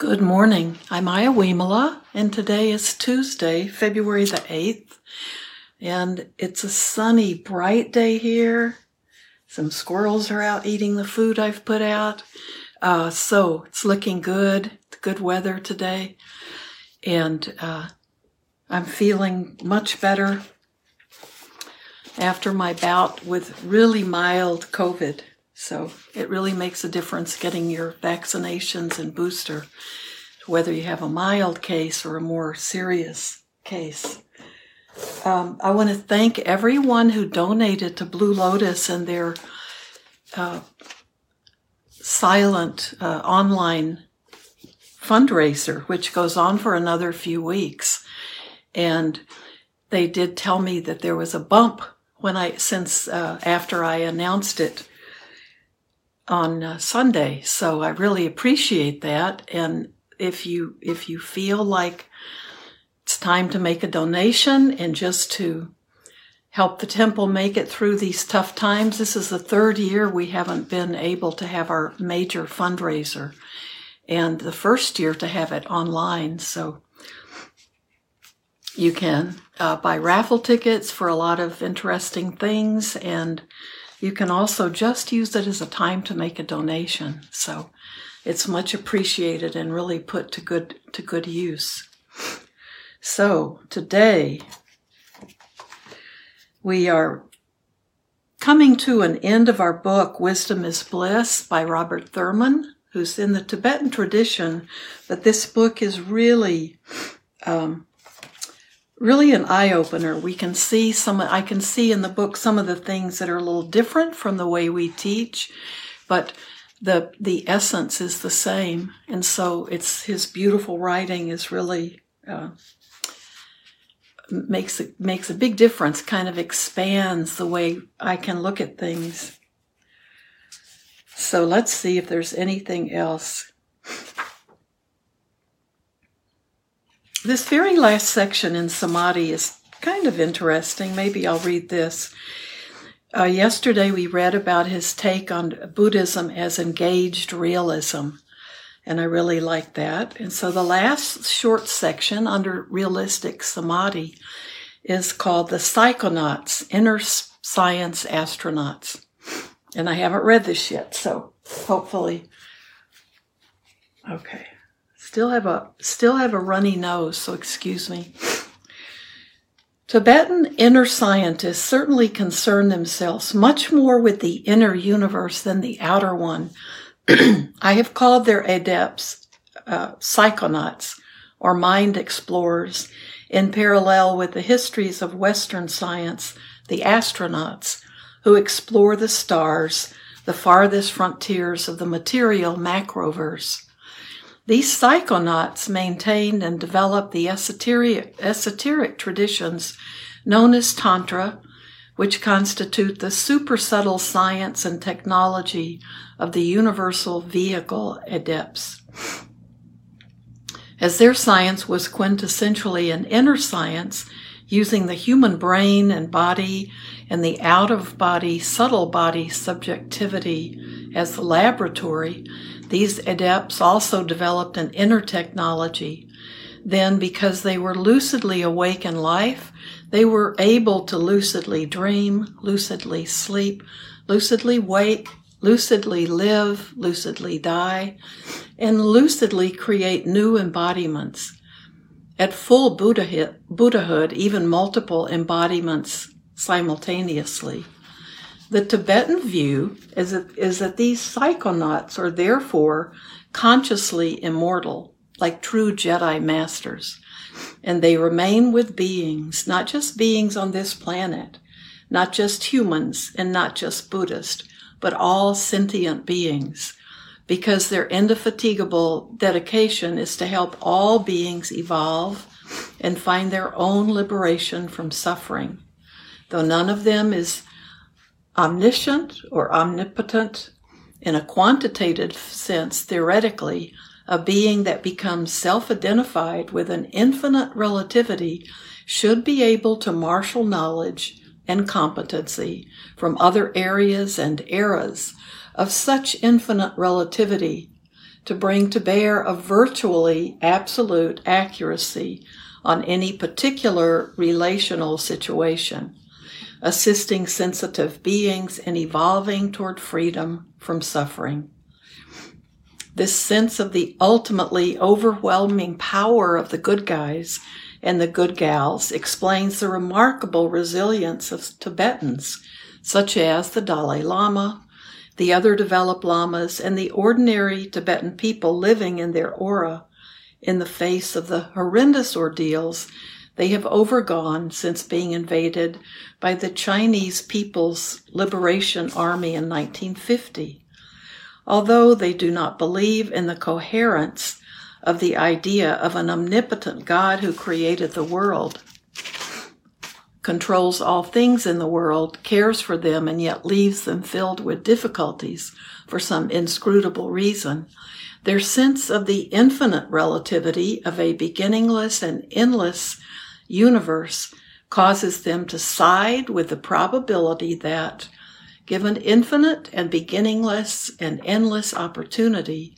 Good morning. I'm Aya Wimala, and today is Tuesday, February the 8th. And it's a sunny, bright day here. Some squirrels are out eating the food I've put out. Uh, so it's looking good. It's good weather today. And uh, I'm feeling much better after my bout with really mild COVID. So it really makes a difference getting your vaccinations and booster, whether you have a mild case or a more serious case. Um, I want to thank everyone who donated to Blue Lotus and their uh, silent uh, online fundraiser, which goes on for another few weeks. And they did tell me that there was a bump when I, since uh, after I announced it on uh, Sunday. So I really appreciate that. And if you if you feel like it's time to make a donation and just to help the temple make it through these tough times, this is the third year we haven't been able to have our major fundraiser, and the first year to have it online. So you can uh, buy raffle tickets for a lot of interesting things and you can also just use it as a time to make a donation. So it's much appreciated and really put to good to good use. So today we are coming to an end of our book Wisdom is Bliss by Robert Thurman, who's in the Tibetan tradition, but this book is really um, really an eye opener. We can see some, I can see in the book some of the things that are a little different from the way we teach, but the, the essence is the same. And so it's his beautiful writing is really, uh, makes it makes a big difference kind of expands the way i can look at things so let's see if there's anything else This very last section in Samadhi is kind of interesting. Maybe I'll read this. Uh, yesterday we read about his take on Buddhism as engaged realism, and I really like that. And so the last short section under realistic samadhi is called the Psychonauts, Inner Science Astronauts. And I haven't read this yet, so hopefully. Okay. Still have a still have a runny nose, so excuse me. Tibetan inner scientists certainly concern themselves much more with the inner universe than the outer one. I have called their adepts uh, psychonauts or mind explorers in parallel with the histories of Western science, the astronauts who explore the stars, the farthest frontiers of the material macroverse. These psychonauts maintained and developed the esoteric, esoteric traditions known as Tantra, which constitute the super subtle science and technology of the universal vehicle adepts. As their science was quintessentially an inner science, using the human brain and body and the out of body, subtle body subjectivity as the laboratory, these adepts also developed an inner technology. Then, because they were lucidly awake in life, they were able to lucidly dream, lucidly sleep, lucidly wake, lucidly live, lucidly die, and lucidly create new embodiments. At full Buddhahood, even multiple embodiments simultaneously. The Tibetan view is that, is that these psychonauts are therefore consciously immortal, like true Jedi masters, and they remain with beings, not just beings on this planet, not just humans, and not just Buddhist, but all sentient beings, because their indefatigable dedication is to help all beings evolve and find their own liberation from suffering. Though none of them is omniscient or omnipotent in a quantitative sense, theoretically, a being that becomes self identified with an infinite relativity should be able to marshal knowledge and competency from other areas and eras of such infinite relativity to bring to bear a virtually absolute accuracy on any particular relational situation, assisting sensitive beings in evolving toward freedom from suffering. This sense of the ultimately overwhelming power of the good guys and the good gals explains the remarkable resilience of Tibetans, such as the Dalai Lama, the other developed lamas, and the ordinary Tibetan people living in their aura in the face of the horrendous ordeals they have overgone since being invaded by the Chinese People's Liberation Army in 1950. Although they do not believe in the coherence of the idea of an omnipotent God who created the world, controls all things in the world, cares for them, and yet leaves them filled with difficulties for some inscrutable reason, their sense of the infinite relativity of a beginningless and endless universe causes them to side with the probability that, given infinite and beginningless and endless opportunity,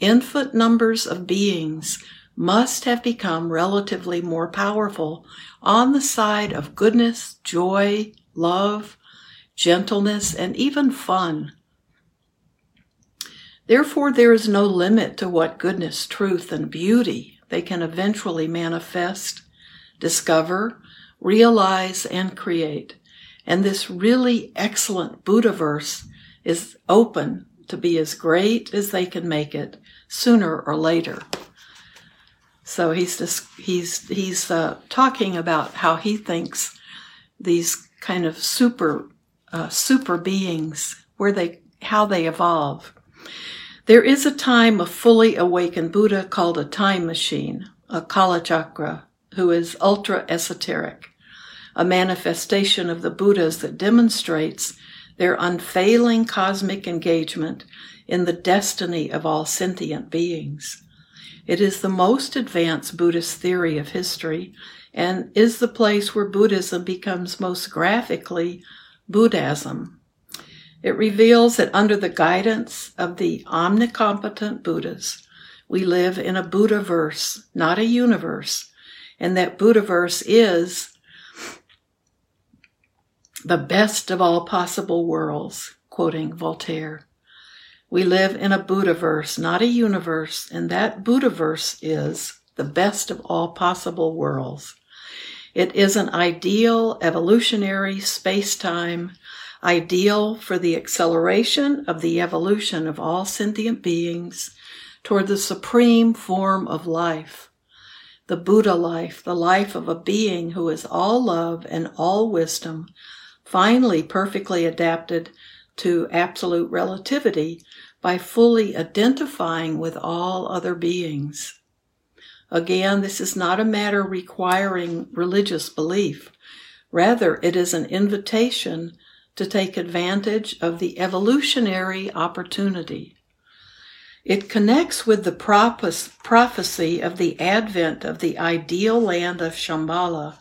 infinite numbers of beings must have become relatively more powerful on the side of goodness, joy, love, gentleness, and even fun. Therefore, there is no limit to what goodness, truth, and beauty they can eventually manifest, discover, realize, and create. And this really excellent Buddhaverse is open to be as great as they can make it sooner or later. So he's just, he's he's uh, talking about how he thinks these kind of super uh, super beings where they how they evolve there is a time of fully awakened Buddha called a time machine, a Kalachakra, who is ultra esoteric, a manifestation of the Buddhas that demonstrates their unfailing cosmic engagement in the destiny of all sentient beings. It is the most advanced Buddhist theory of history and is the place where Buddhism becomes most graphically Buddhism. It reveals that under the guidance of the omnicompetent Buddhas, we live in a Buddhaverse, not a universe, and that Buddhaverse is the best of all possible worlds, quoting Voltaire. We live in a Buddhaverse, not a universe, and that Buddhaverse is the best of all possible worlds. It is an ideal evolutionary space-time ideal for the acceleration of the evolution of all sentient beings toward the supreme form of life, the Buddha life, the life of a being who is all love and all wisdom, finally perfectly adapted to absolute relativity by fully identifying with all other beings. Again, this is not a matter requiring religious belief. Rather, it is an invitation to take advantage of the evolutionary opportunity. It connects with the prophecy of the advent of the ideal land of Shambhala,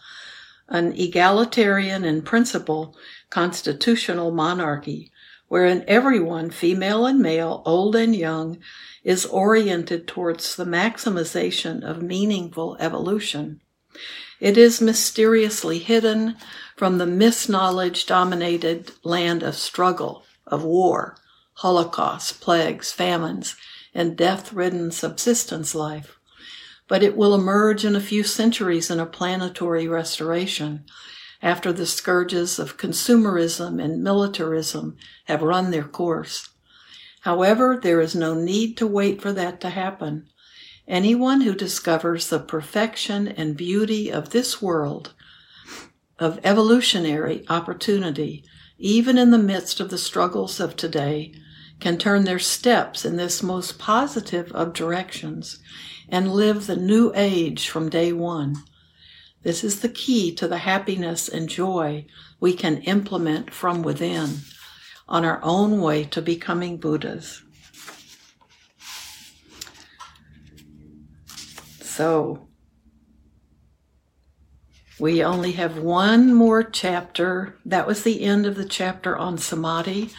an egalitarian in principle constitutional monarchy, wherein everyone, female and male, old and young, is oriented towards the maximization of meaningful evolution. It is mysteriously hidden from the misknowledge dominated land of struggle, of war, holocaust, plagues, famines, and death ridden subsistence life. But it will emerge in a few centuries in a planetary restoration after the scourges of consumerism and militarism have run their course. However, there is no need to wait for that to happen. Anyone who discovers the perfection and beauty of this world, of evolutionary opportunity, even in the midst of the struggles of today, can turn their steps in this most positive of directions and live the new age from day one. This is the key to the happiness and joy we can implement from within on our own way to becoming Buddhas. So we only have one more chapter. That was the end of the chapter on samadhi.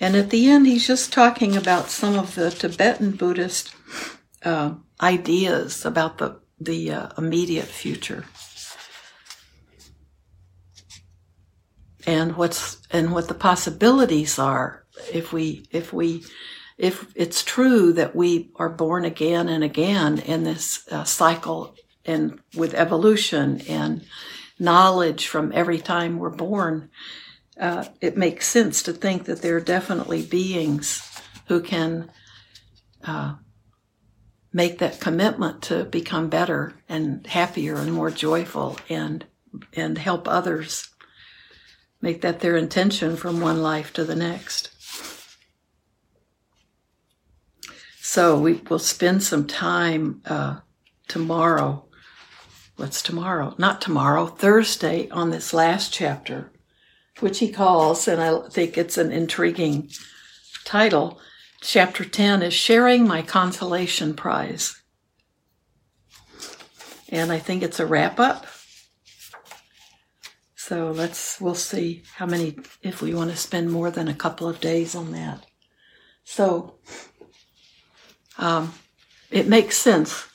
And at the end, he's just talking about some of the Tibetan Buddhist uh, ideas about the, the uh, immediate future. And what's and what the possibilities are if we if we if it's true that we are born again and again in this uh, cycle and with evolution and knowledge from every time we're born, uh, it makes sense to think that there are definitely beings who can uh, make that commitment to become better and happier and more joyful and and help others make that their intention from one life to the next. So we will spend some time uh, tomorrow. What's tomorrow? Not tomorrow, Thursday on this last chapter, which he calls, and I think it's an intriguing title. Chapter 10 is Sharing My Consolation Prize. And I think it's a wrap up. So let's, we'll see how many, if we want to spend more than a couple of days on that. So, um, it makes sense.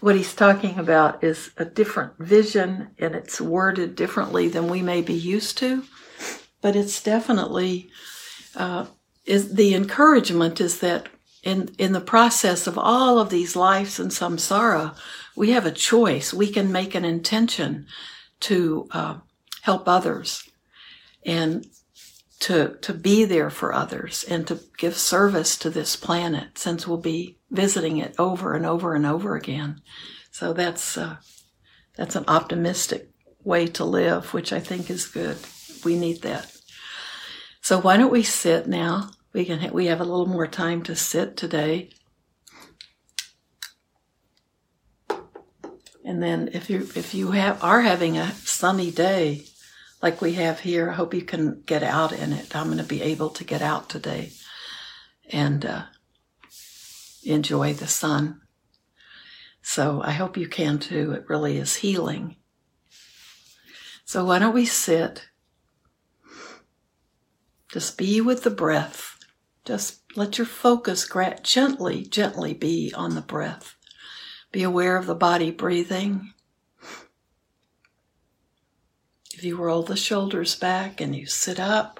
What he's talking about is a different vision and it's worded differently than we may be used to, but it's definitely, uh, is the encouragement is that in, in the process of all of these lives and samsara, we have a choice. We can make an intention to uh, help others and to to be there for others and to give service to this planet since we'll be visiting it over and over and over again. So that's uh, that's an optimistic way to live which i think is good. We need that so why don't we sit now we can we have a little more time to sit today and then if you if you have are having a sunny day like we have here. I hope you can get out in it. I'm going to be able to get out today and uh, enjoy the sun. So I hope you can too. It really is healing. So why don't we sit? Just be with the breath. Just let your focus gently, gently be on the breath. Be aware of the body breathing If you roll the shoulders back and you sit up,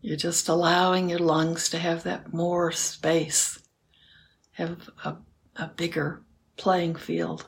you're just allowing your lungs to have that more space, have a, a bigger playing field.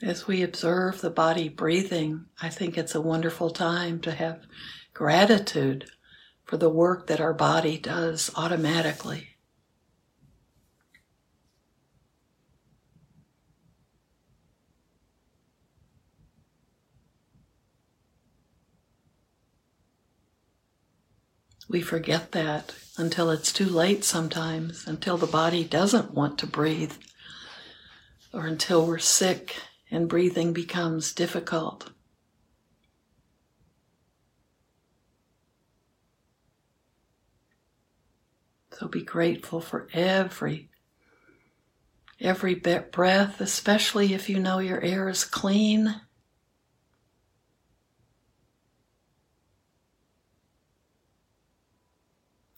As we observe the body breathing, I think it's a wonderful time to have gratitude for the work that our body does automatically. We forget that until it's too late sometimes, until the body doesn't want to breathe, or until we're sick and breathing becomes difficult. So be grateful for every every breath, especially if you know your air is clean.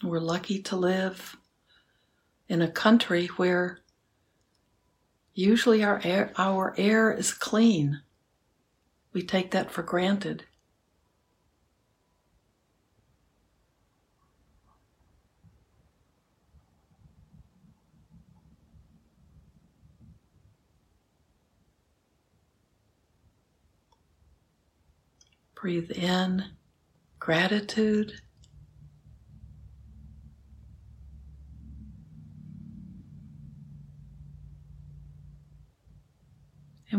We're lucky to live in a country where Usually our air, our air is clean. We take that for granted. Breathe in gratitude.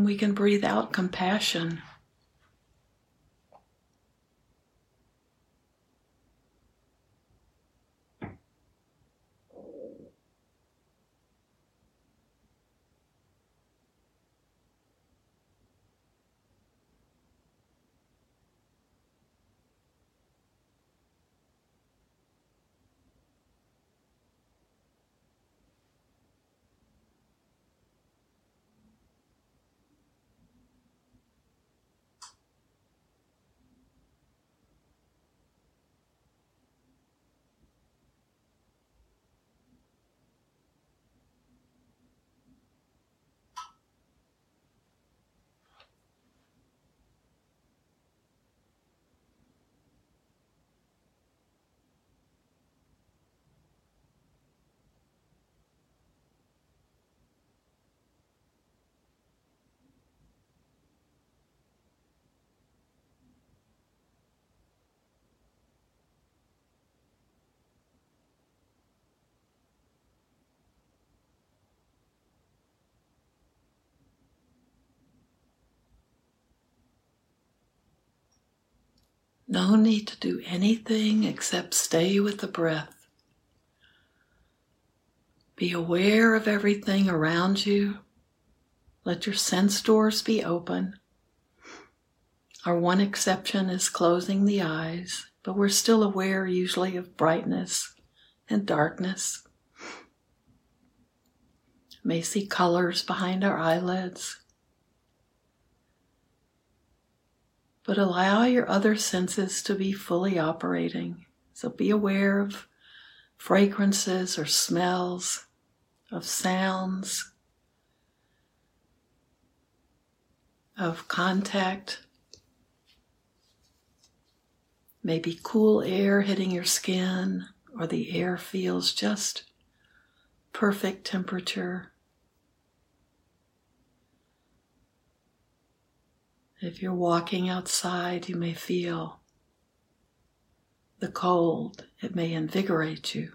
And we can breathe out compassion. No need to do anything except stay with the breath. Be aware of everything around you. Let your sense doors be open. Our one exception is closing the eyes, but we're still aware usually of brightness and darkness. May see colors behind our eyelids. But allow your other senses to be fully operating. So be aware of fragrances or smells, of sounds, of contact. Maybe cool air hitting your skin, or the air feels just perfect temperature. If you're walking outside, you may feel the cold. It may invigorate you.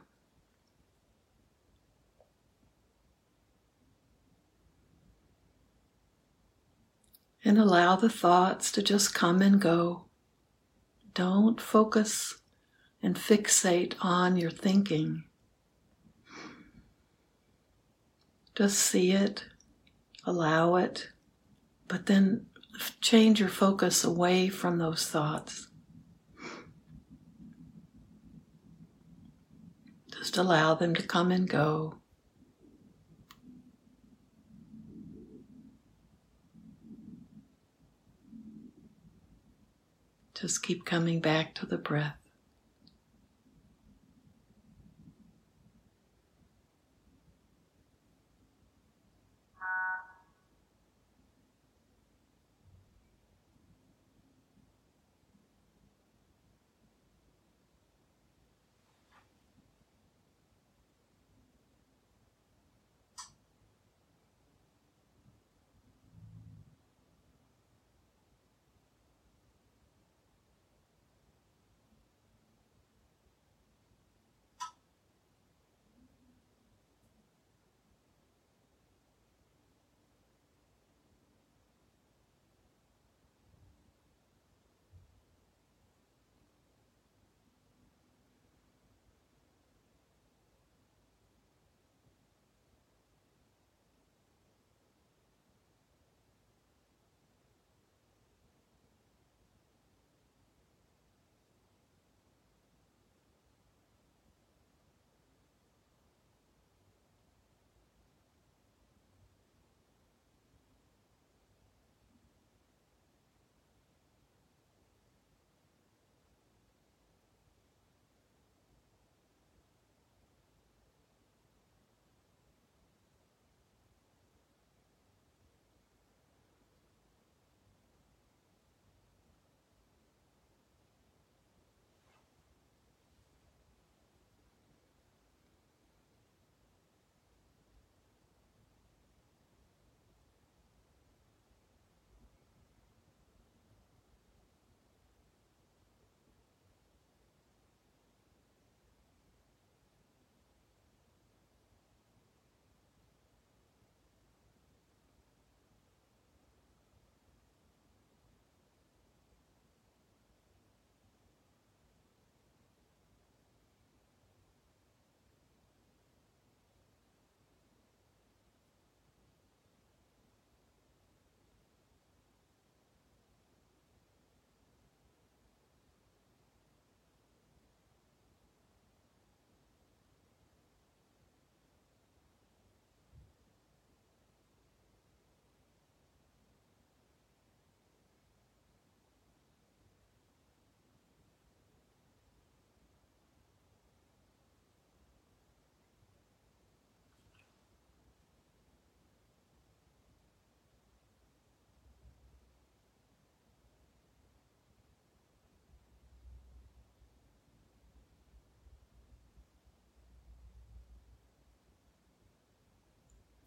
And allow the thoughts to just come and go. Don't focus and fixate on your thinking. Just see it, allow it, but then change your focus away from those thoughts. Just allow them to come and go. Just keep coming back to the breath.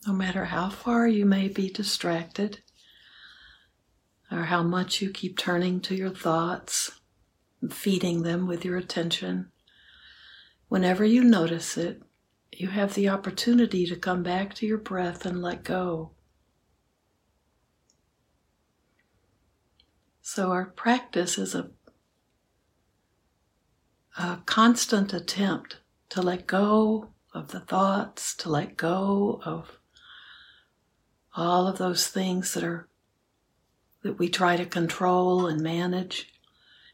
No matter how far you may be distracted or how much you keep turning to your thoughts and feeding them with your attention, whenever you notice it, you have the opportunity to come back to your breath and let go. So, our practice is a, a constant attempt to let go of the thoughts, to let go of all of those things that are that we try to control and manage,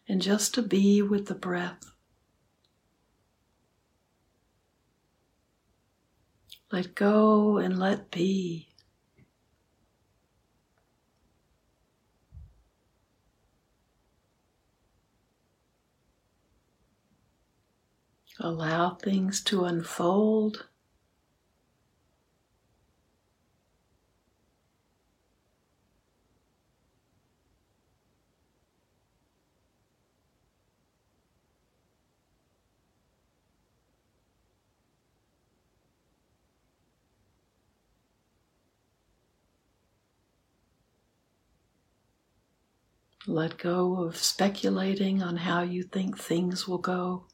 and just to be with the breath. Let go and let be. Allow things to unfold. Let go of speculating on how you think things will go.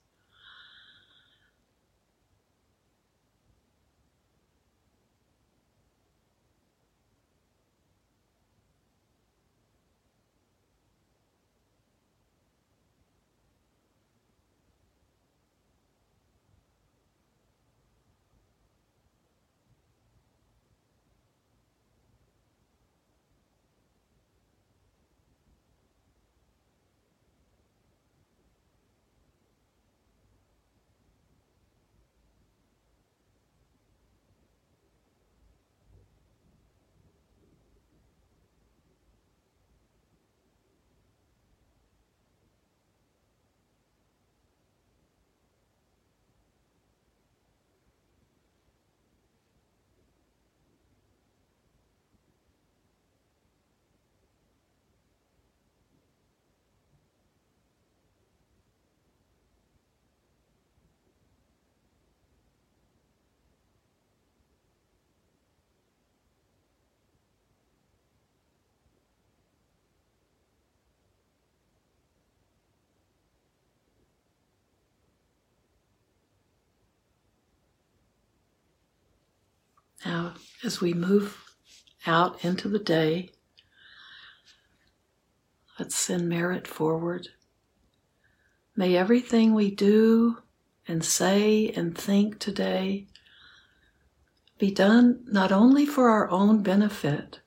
Now, as we move out into the day, let's send merit forward. May everything we do and say and think today be done not only for our own benefit,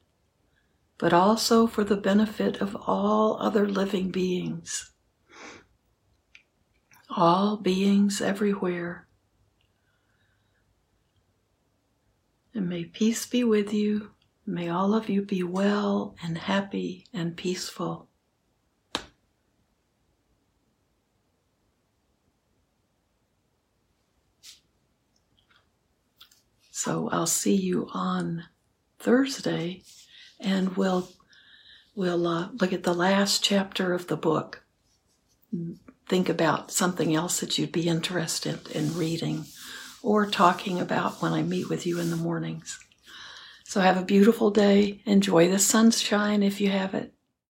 but also for the benefit of all other living beings, all beings everywhere. And may peace be with you. May all of you be well and happy and peaceful. So I'll see you on Thursday, and we'll we'll uh, look at the last chapter of the book. Think about something else that you'd be interested in reading or talking about when I meet with you in the mornings. So have a beautiful day. Enjoy the sunshine if you have it.